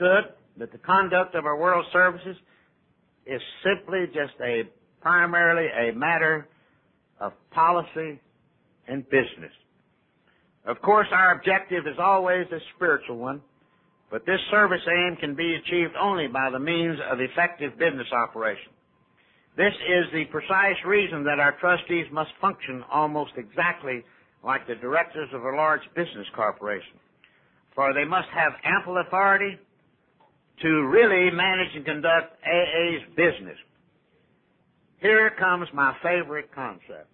understood that the conduct of our world services is simply just a primarily a matter of policy and business. Of course, our objective is always a spiritual one, but this service aim can be achieved only by the means of effective business operation. This is the precise reason that our trustees must function almost exactly like the directors of a large business corporation. For they must have ample authority to really manage and conduct AA's business. Here comes my favorite concept.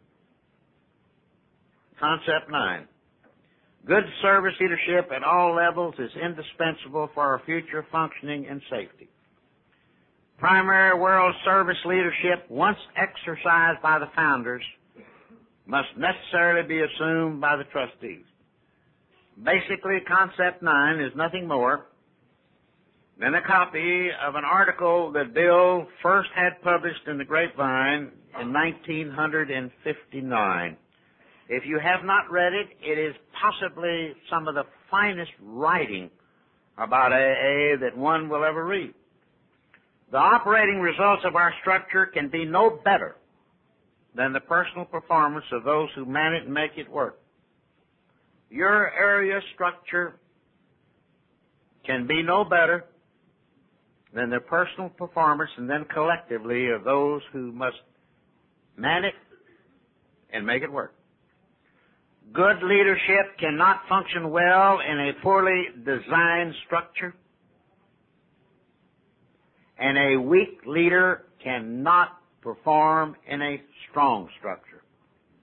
Concept nine. Good service leadership at all levels is indispensable for our future functioning and safety. Primary world service leadership, once exercised by the founders, must necessarily be assumed by the trustees. Basically, concept nine is nothing more than a copy of an article that Bill first had published in the Grapevine in 1959. If you have not read it, it is possibly some of the finest writing about AA that one will ever read. The operating results of our structure can be no better than the personal performance of those who man it and make it work. Your area structure can be no better than the personal performance and then collectively of those who must man it and make it work. Good leadership cannot function well in a poorly designed structure. And a weak leader cannot perform in a strong structure.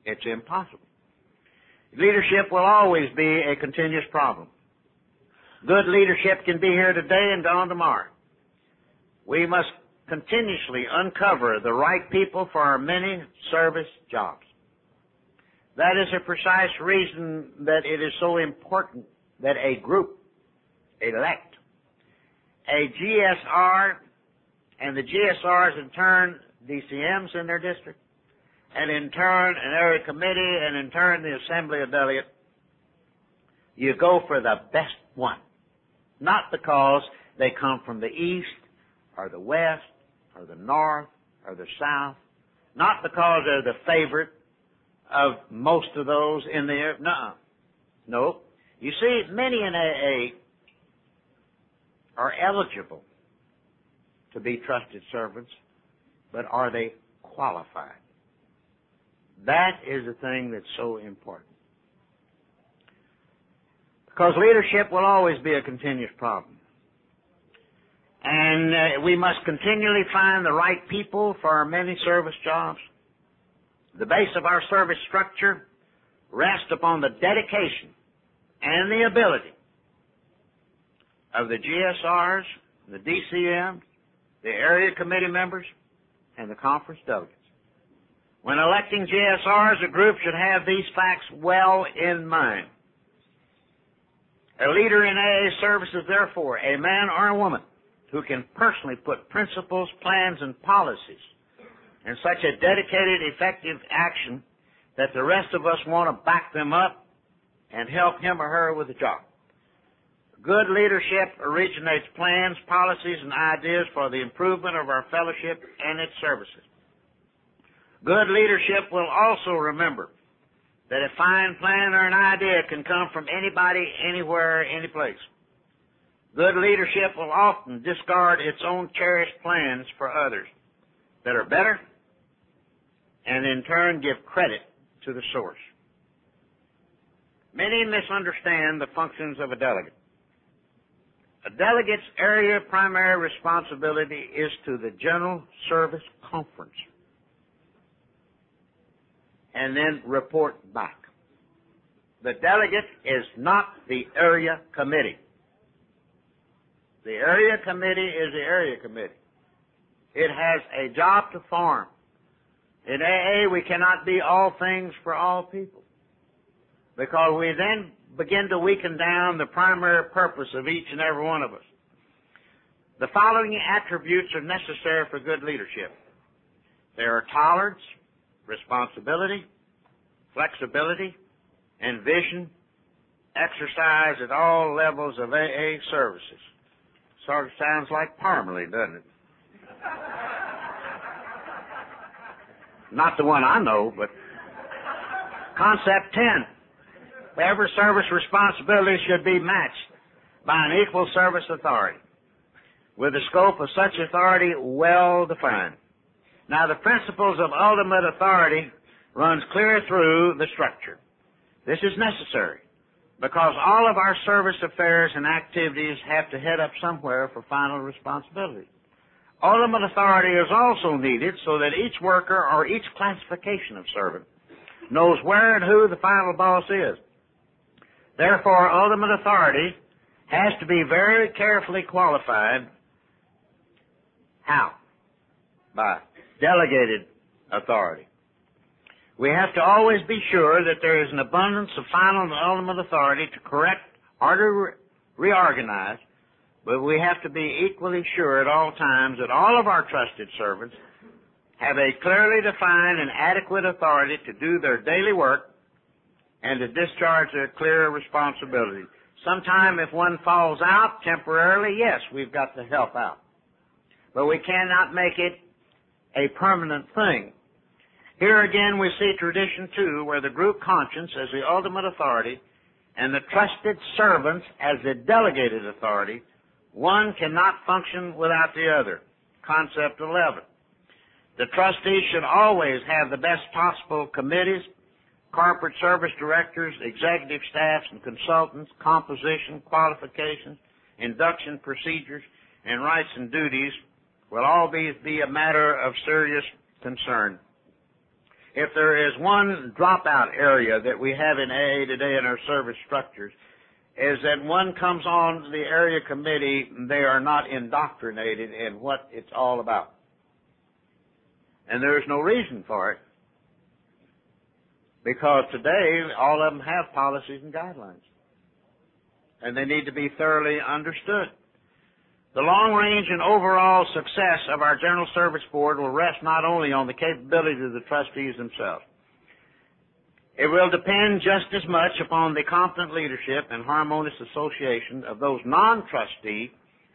It's impossible. Leadership will always be a continuous problem. Good leadership can be here today and gone tomorrow. We must continuously uncover the right people for our many service jobs. That is a precise reason that it is so important that a group elect a GSR and the GSRs in turn DCMs in their district and in turn an area committee and in turn the assembly of delegates. You go for the best one. Not because they come from the east or the west or the north or the south. Not because they're the favorite of most of those in there. No. No. You see, many in AA are eligible to be trusted servants, but are they qualified? That is the thing that's so important. Because leadership will always be a continuous problem. And uh, we must continually find the right people for our many service jobs. The base of our service structure rests upon the dedication and the ability of the GSRs, the DCMs, the area committee members, and the conference delegates. When electing GSRs, a group should have these facts well in mind. A leader in AA service is therefore a man or a woman who can personally put principles, plans, and policies in such a dedicated, effective action that the rest of us want to back them up and help him or her with the job. Good leadership originates plans, policies, and ideas for the improvement of our fellowship and its services. Good leadership will also remember that a fine plan or an idea can come from anybody, anywhere, any place. Good leadership will often discard its own cherished plans for others that are better and in turn give credit to the source. Many misunderstand the functions of a delegate. A delegate's area primary responsibility is to the General Service Conference and then report back. The delegate is not the area committee. The area committee is the area committee. It has a job to perform. In AA, we cannot be all things for all people. Because we then begin to weaken down the primary purpose of each and every one of us. The following attributes are necessary for good leadership. There are tolerance, responsibility, flexibility, and vision exercised at all levels of AA services. Sort of sounds like Parmalee, doesn't it? Not the one I know, but concept 10. Every service responsibility should be matched by an equal service authority with the scope of such authority well defined. Now the principles of ultimate authority runs clear through the structure. This is necessary because all of our service affairs and activities have to head up somewhere for final responsibility. Ultimate authority is also needed so that each worker or each classification of servant knows where and who the final boss is. Therefore, ultimate authority has to be very carefully qualified. How? By delegated authority. We have to always be sure that there is an abundance of final and ultimate authority to correct or to re- reorganize but we have to be equally sure at all times that all of our trusted servants have a clearly defined and adequate authority to do their daily work and to discharge their clear responsibility. Sometime if one falls out temporarily, yes, we've got to help out. But we cannot make it a permanent thing. Here again we see tradition two, where the group conscience as the ultimate authority and the trusted servants as the delegated authority one cannot function without the other. Concept 11. The trustees should always have the best possible committees, corporate service directors, executive staffs and consultants, composition, qualifications, induction procedures, and rights and duties will all be, be a matter of serious concern. If there is one dropout area that we have in AA today in our service structures, is that one comes on the area committee, they are not indoctrinated in what it's all about. And there is no reason for it. Because today, all of them have policies and guidelines. And they need to be thoroughly understood. The long range and overall success of our General Service Board will rest not only on the capability of the trustees themselves, it will depend just as much upon the competent leadership and harmonious association of those non-trustee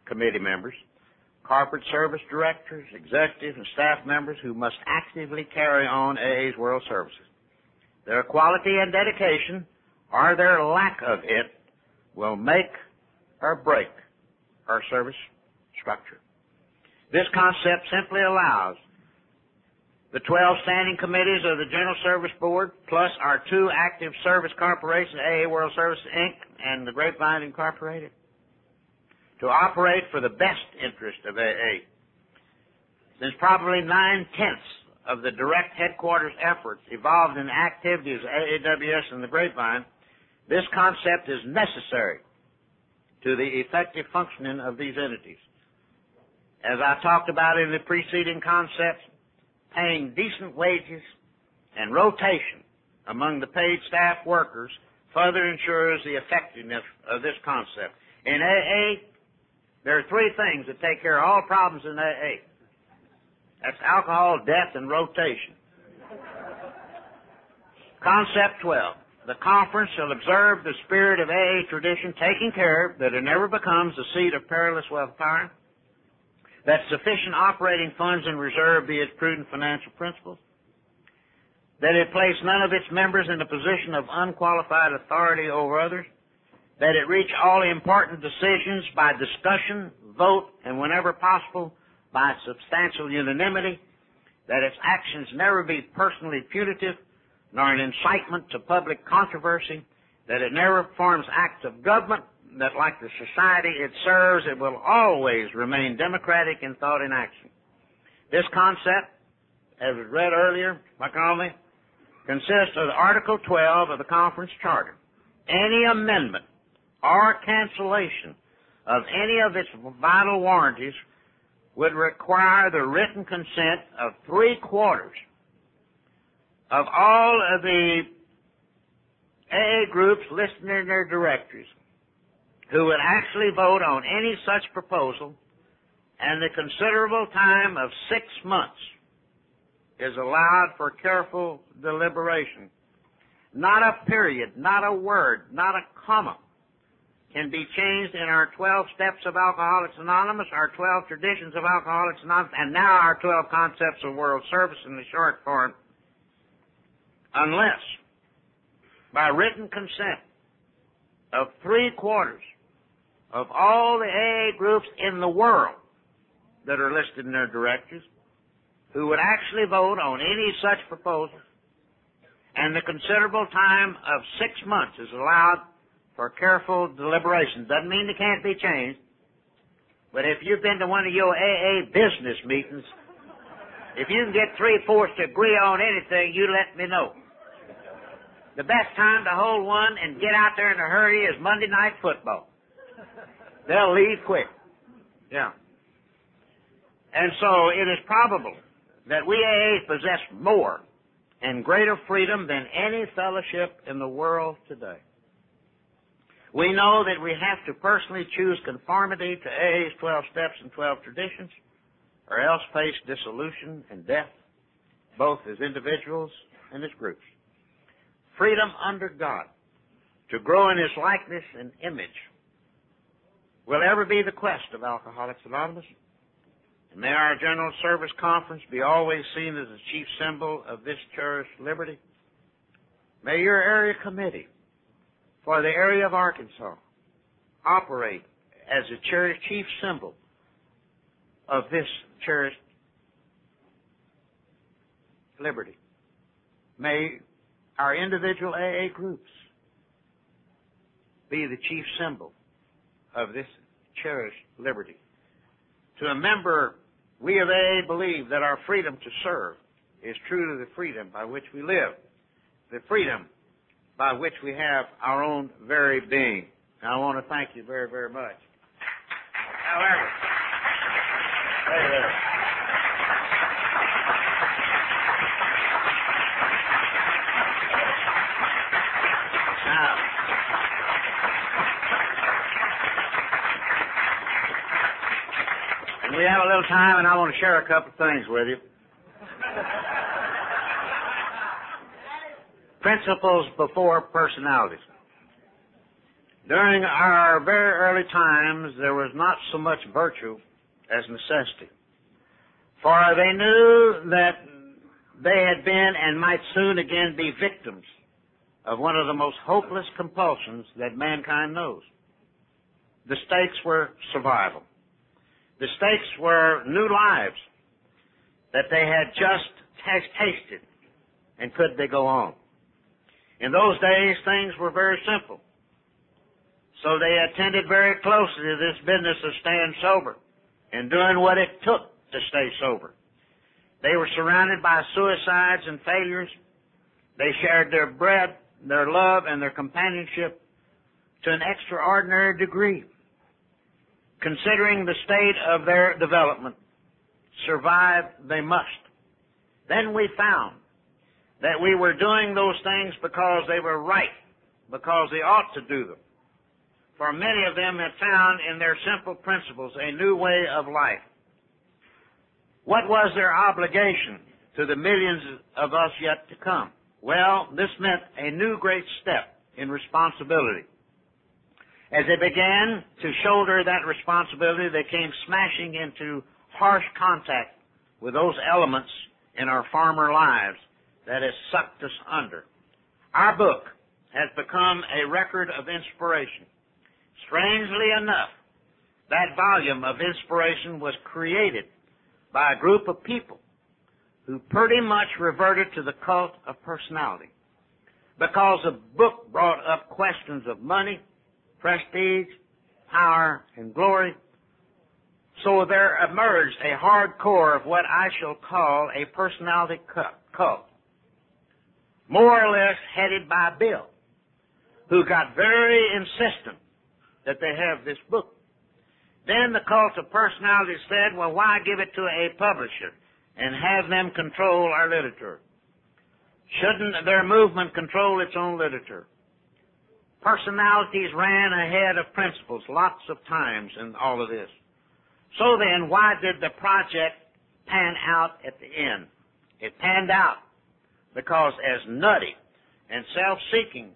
committee members, corporate service directors, executive and staff members who must actively carry on AA's World Services. Their quality and dedication, or their lack of it, will make or break our service structure. This concept simply allows the 12 standing committees of the General Service Board, plus our two active service corporations, AA World Services Inc. and the Grapevine Incorporated, to operate for the best interest of AA. Since probably nine-tenths of the direct headquarters efforts evolved in activities of AAWS and the Grapevine, this concept is necessary to the effective functioning of these entities. As I talked about in the preceding concepts, paying decent wages and rotation among the paid staff workers further ensures the effectiveness of this concept. In AA, there are three things that take care of all problems in AA. That's alcohol, death, and rotation. Concept 12. The conference shall observe the spirit of AA tradition, taking care that it never becomes a seat of perilous wealth power, that sufficient operating funds in reserve be its prudent financial principles, that it place none of its members in a position of unqualified authority over others, that it reach all important decisions by discussion, vote, and whenever possible, by substantial unanimity, that its actions never be personally punitive, nor an incitement to public controversy, that it never performs acts of government that like the society it serves, it will always remain democratic in thought and action. This concept, as was read earlier by Conley, consists of Article 12 of the conference charter. Any amendment or cancellation of any of its vital warranties would require the written consent of three quarters of all of the AA groups listed in their directories who would actually vote on any such proposal, and the considerable time of six months is allowed for careful deliberation. Not a period, not a word, not a comma can be changed in our 12 steps of Alcoholics Anonymous, our 12 traditions of Alcoholics Anonymous, and now our 12 concepts of world service in the short form, unless by written consent of three quarters of all the AA groups in the world that are listed in their directories who would actually vote on any such proposal, and the considerable time of six months is allowed for careful deliberation. Doesn't mean they can't be changed. But if you've been to one of your AA business meetings, if you can get three-fourths to agree on anything, you let me know. The best time to hold one and get out there in a hurry is Monday night football. They'll leave quick. Yeah. And so it is probable that we AA possess more and greater freedom than any fellowship in the world today. We know that we have to personally choose conformity to AA's 12 steps and 12 traditions, or else face dissolution and death, both as individuals and as groups. Freedom under God, to grow in His likeness and image, will ever be the quest of Alcoholics Anonymous. And may our General Service Conference be always seen as the chief symbol of this cherished liberty. May your area committee for the area of Arkansas operate as the cherished chief symbol of this cherished liberty. May our individual AA groups be the chief symbol of this cherished liberty. To a member, we of AA believe that our freedom to serve is true to the freedom by which we live. The freedom by which we have our own very being. And I want to thank you very, very much. However, we have a little time, and I want to share a couple of things with you. Principles before personalities. During our very early times, there was not so much virtue as necessity. For they knew that they had been and might soon again be victims of one of the most hopeless compulsions that mankind knows. The stakes were survival. The stakes were new lives that they had just tasted, and could they go on? In those days, things were very simple. So they attended very closely to this business of staying sober and doing what it took to stay sober. They were surrounded by suicides and failures. They shared their bread, their love, and their companionship to an extraordinary degree. Considering the state of their development, survive they must. Then we found that we were doing those things because they were right, because they ought to do them. For many of them had found in their simple principles a new way of life. What was their obligation to the millions of us yet to come? Well, this meant a new great step in responsibility. As they began to shoulder that responsibility, they came smashing into harsh contact with those elements in our farmer lives that has sucked us under. Our book has become a record of inspiration. Strangely enough, that volume of inspiration was created by a group of people who pretty much reverted to the cult of personality. Because the book brought up questions of money, prestige, power, and glory. So there emerged a hard core of what I shall call a personality cult more or less headed by Bill, who got very insistent that they have this book. Then the cult of personality said, well, why give it to a publisher and have them control our literature? Shouldn't their movement control its own literature? Personalities ran ahead of principles lots of times in all of this. So then, why did the project pan out at the end? It panned out because as nutty and self-seeking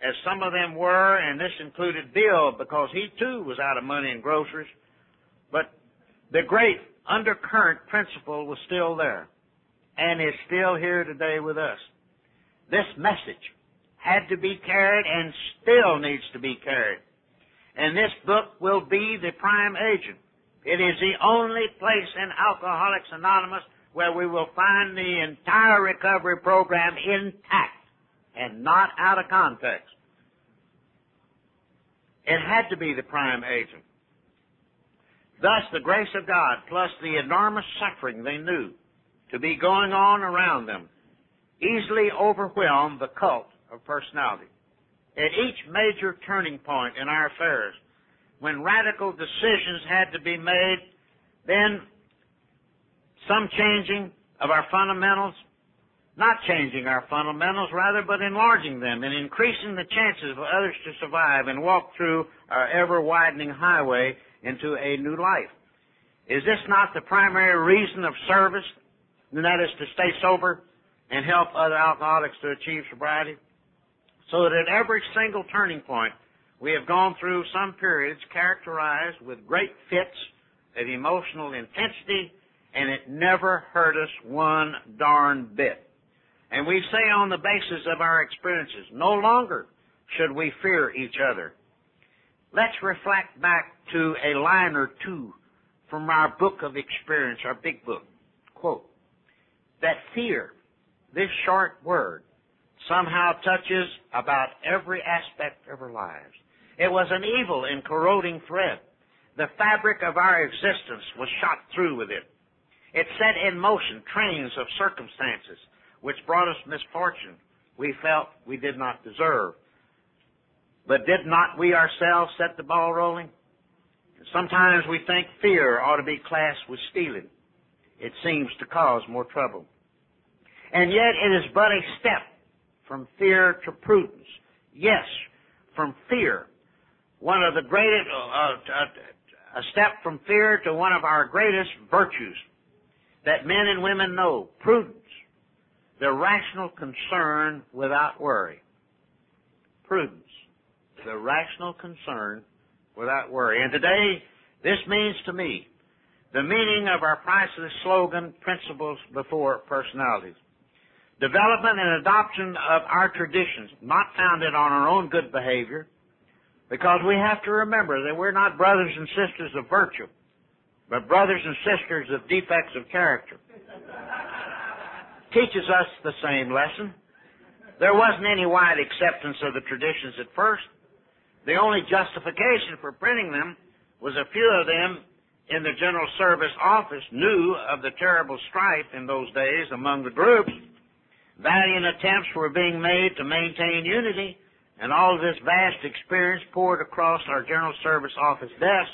as some of them were, and this included Bill because he too was out of money and groceries. But the great undercurrent principle was still there and is still here today with us. This message had to be carried and still needs to be carried. And this book will be the prime agent. It is the only place in Alcoholics Anonymous where we will find the entire recovery program intact and not out of context. It had to be the prime agent. Thus, the grace of God plus the enormous suffering they knew to be going on around them easily overwhelmed the cult of personality. At each major turning point in our affairs, when radical decisions had to be made, then some changing of our fundamentals, not changing our fundamentals rather, but enlarging them and increasing the chances for others to survive and walk through our ever widening highway into a new life. Is this not the primary reason of service? And that is to stay sober and help other alcoholics to achieve sobriety? So that at every single turning point, we have gone through some periods characterized with great fits of emotional intensity, and it never hurt us one darn bit. And we say on the basis of our experiences, no longer should we fear each other. Let's reflect back to a line or two from our book of experience, our big book. Quote, that fear, this short word, somehow touches about every aspect of our lives. It was an evil and corroding thread. The fabric of our existence was shot through with it. It set in motion trains of circumstances which brought us misfortune we felt we did not deserve. But did not we ourselves set the ball rolling? Sometimes we think fear ought to be classed with stealing. It seems to cause more trouble. And yet it is but a step from fear to prudence. Yes, from fear. One of the greatest, uh, uh, a step from fear to one of our greatest virtues that men and women know. Prudence. The rational concern without worry. Prudence. The rational concern without worry. And today, this means to me the meaning of our priceless slogan, principles before personalities. Development and adoption of our traditions, not founded on our own good behavior, because we have to remember that we're not brothers and sisters of virtue, but brothers and sisters of defects of character. Teaches us the same lesson. There wasn't any wide acceptance of the traditions at first. The only justification for printing them was a few of them in the General Service Office knew of the terrible strife in those days among the groups. Valiant attempts were being made to maintain unity, and all of this vast experience poured across our General Service Office desk.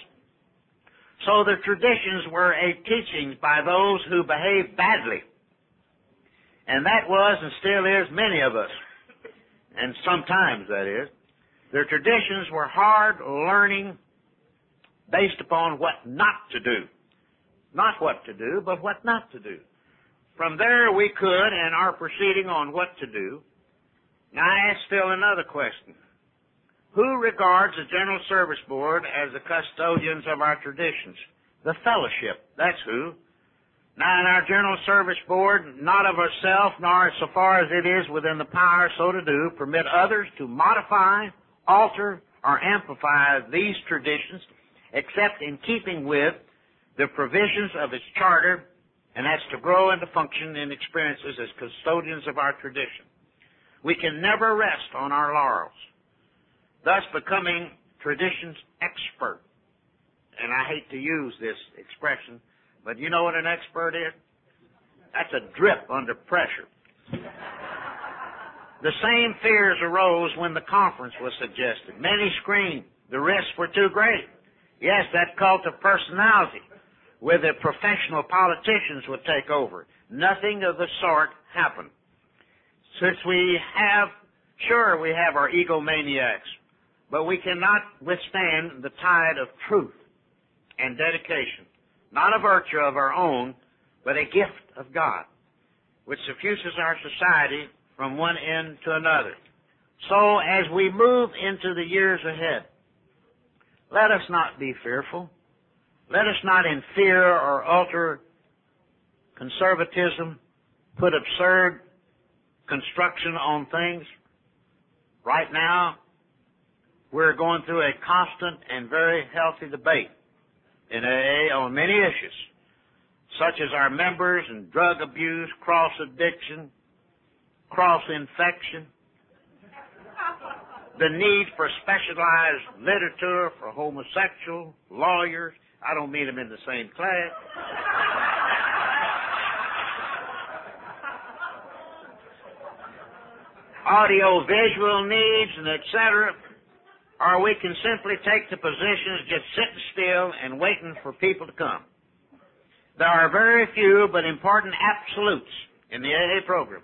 So the traditions were a teaching by those who behaved badly. And that was and still is many of us. And sometimes that is. Their traditions were hard learning based upon what not to do. Not what to do, but what not to do. From there we could and are proceeding on what to do. Now I ask Phil another question. Who regards the General Service Board as the custodians of our traditions? The fellowship. That's who. Now in our General Service Board, not of ourselves, nor so far as it is within the power so to do, permit others to modify, alter, or amplify these traditions except in keeping with the provisions of its charter, and that's to grow and to function in experiences as custodians of our tradition. We can never rest on our laurels, thus becoming tradition's expert. And I hate to use this expression, but you know what an expert is? That's a drip under pressure. The same fears arose when the conference was suggested. Many screamed. The risks were too great. Yes, that cult of personality where the professional politicians would take over. Nothing of the sort happened. Since we have, sure, we have our egomaniacs, but we cannot withstand the tide of truth and dedication. Not a virtue of our own, but a gift of God, which suffuses our society from one end to another. So as we move into the years ahead, let us not be fearful. Let us not in fear or alter conservatism put absurd construction on things. Right now, we're going through a constant and very healthy debate in AA on many issues, such as our members and drug abuse, cross addiction, cross infection, the need for specialized literature for homosexual lawyers. I don't mean them in the same class. Audio visual needs and etc. Or we can simply take the positions just sitting still and waiting for people to come. There are very few but important absolutes in the AA program.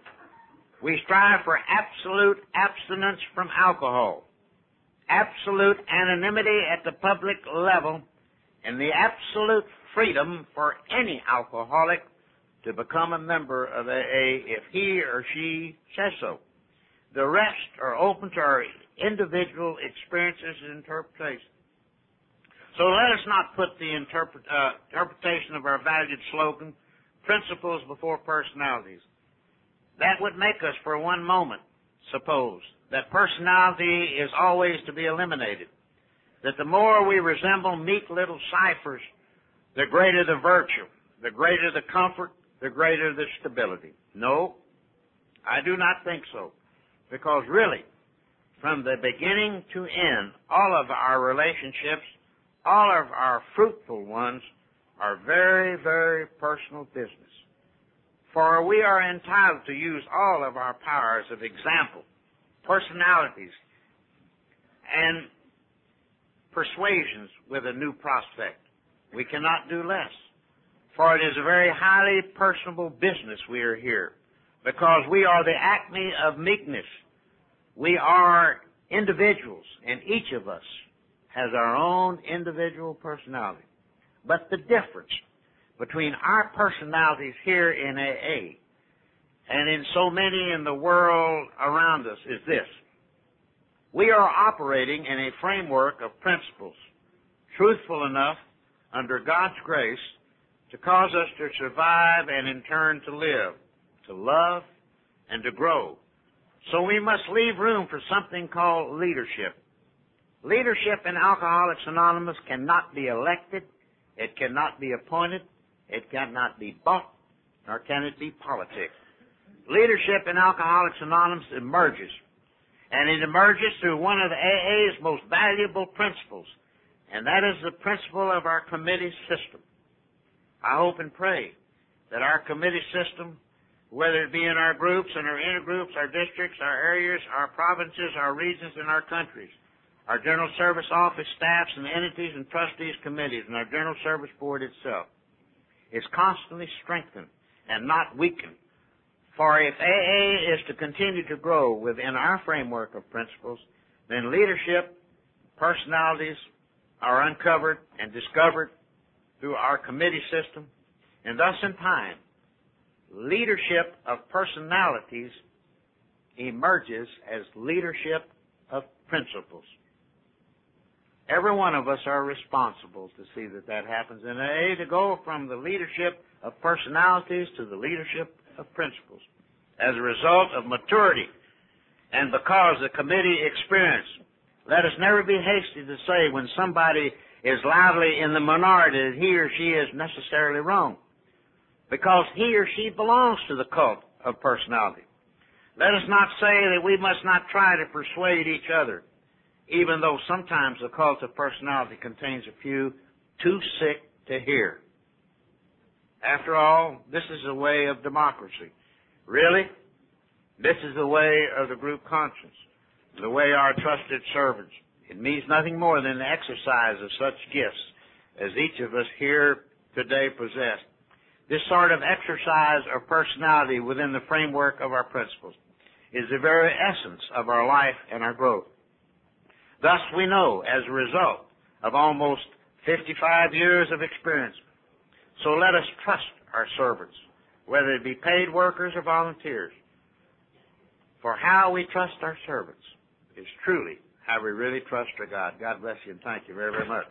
We strive for absolute abstinence from alcohol, absolute anonymity at the public level, and the absolute freedom for any alcoholic to become a member of AA if he or she says so. The rest are open to our individual experiences and interpretation. So let us not put the interpret, uh, interpretation of our valued slogan, principles before personalities. That would make us for one moment suppose that personality is always to be eliminated. That the more we resemble meek little ciphers, the greater the virtue, the greater the comfort, the greater the stability. No, I do not think so. Because really, from the beginning to end, all of our relationships, all of our fruitful ones, are very, very personal business. For we are entitled to use all of our powers of example, personalities, and persuasions with a new prospect. We cannot do less. For it is a very highly personable business we are here, because we are the acme of meekness. We are individuals, and each of us has our own individual personality. But the difference between our personalities here in AA and in so many in the world around us is this. We are operating in a framework of principles, truthful enough, under God's grace, to cause us to survive and in turn to live, to love, and to grow. So we must leave room for something called leadership. Leadership in Alcoholics Anonymous cannot be elected, it cannot be appointed, it cannot be bought, nor can it be politics. Leadership in Alcoholics Anonymous emerges, and it emerges through one of AA's most valuable principles, and that is the principle of our committee system. I hope and pray that our committee system, whether it be in our groups and our intergroups, our districts, our areas, our provinces, our regions, and our countries, our General Service Office staffs and entities and trustees committees, and our General Service Board itself, is constantly strengthened and not weakened. For if AA is to continue to grow within our framework of principles, then leadership, personalities are uncovered and discovered through our committee system, and thus in time, leadership of personalities emerges as leadership of principles. Every one of us are responsible to see that that happens. And A, to go from the leadership of personalities to the leadership of principles. As a result of maturity and because the committee experience, let us never be hasty to say when somebody is loudly in the minority that he or she is necessarily wrong. Because he or she belongs to the cult of personality. Let us not say that we must not try to persuade each other even though sometimes the cult of personality contains a few too sick to hear. After all, this is the way of democracy. Really? This is the way of the group conscience, the way our trusted servants. It means nothing more than the exercise of such gifts as each of us here today possess. This sort of exercise of personality within the framework of our principles is the very essence of our life and our growth. Thus we know, as a result of almost 55 years of experience, so let us trust our servants, whether it be paid workers or volunteers. For how we trust our servants is truly how we really trust our God. God bless you and thank you very, very much.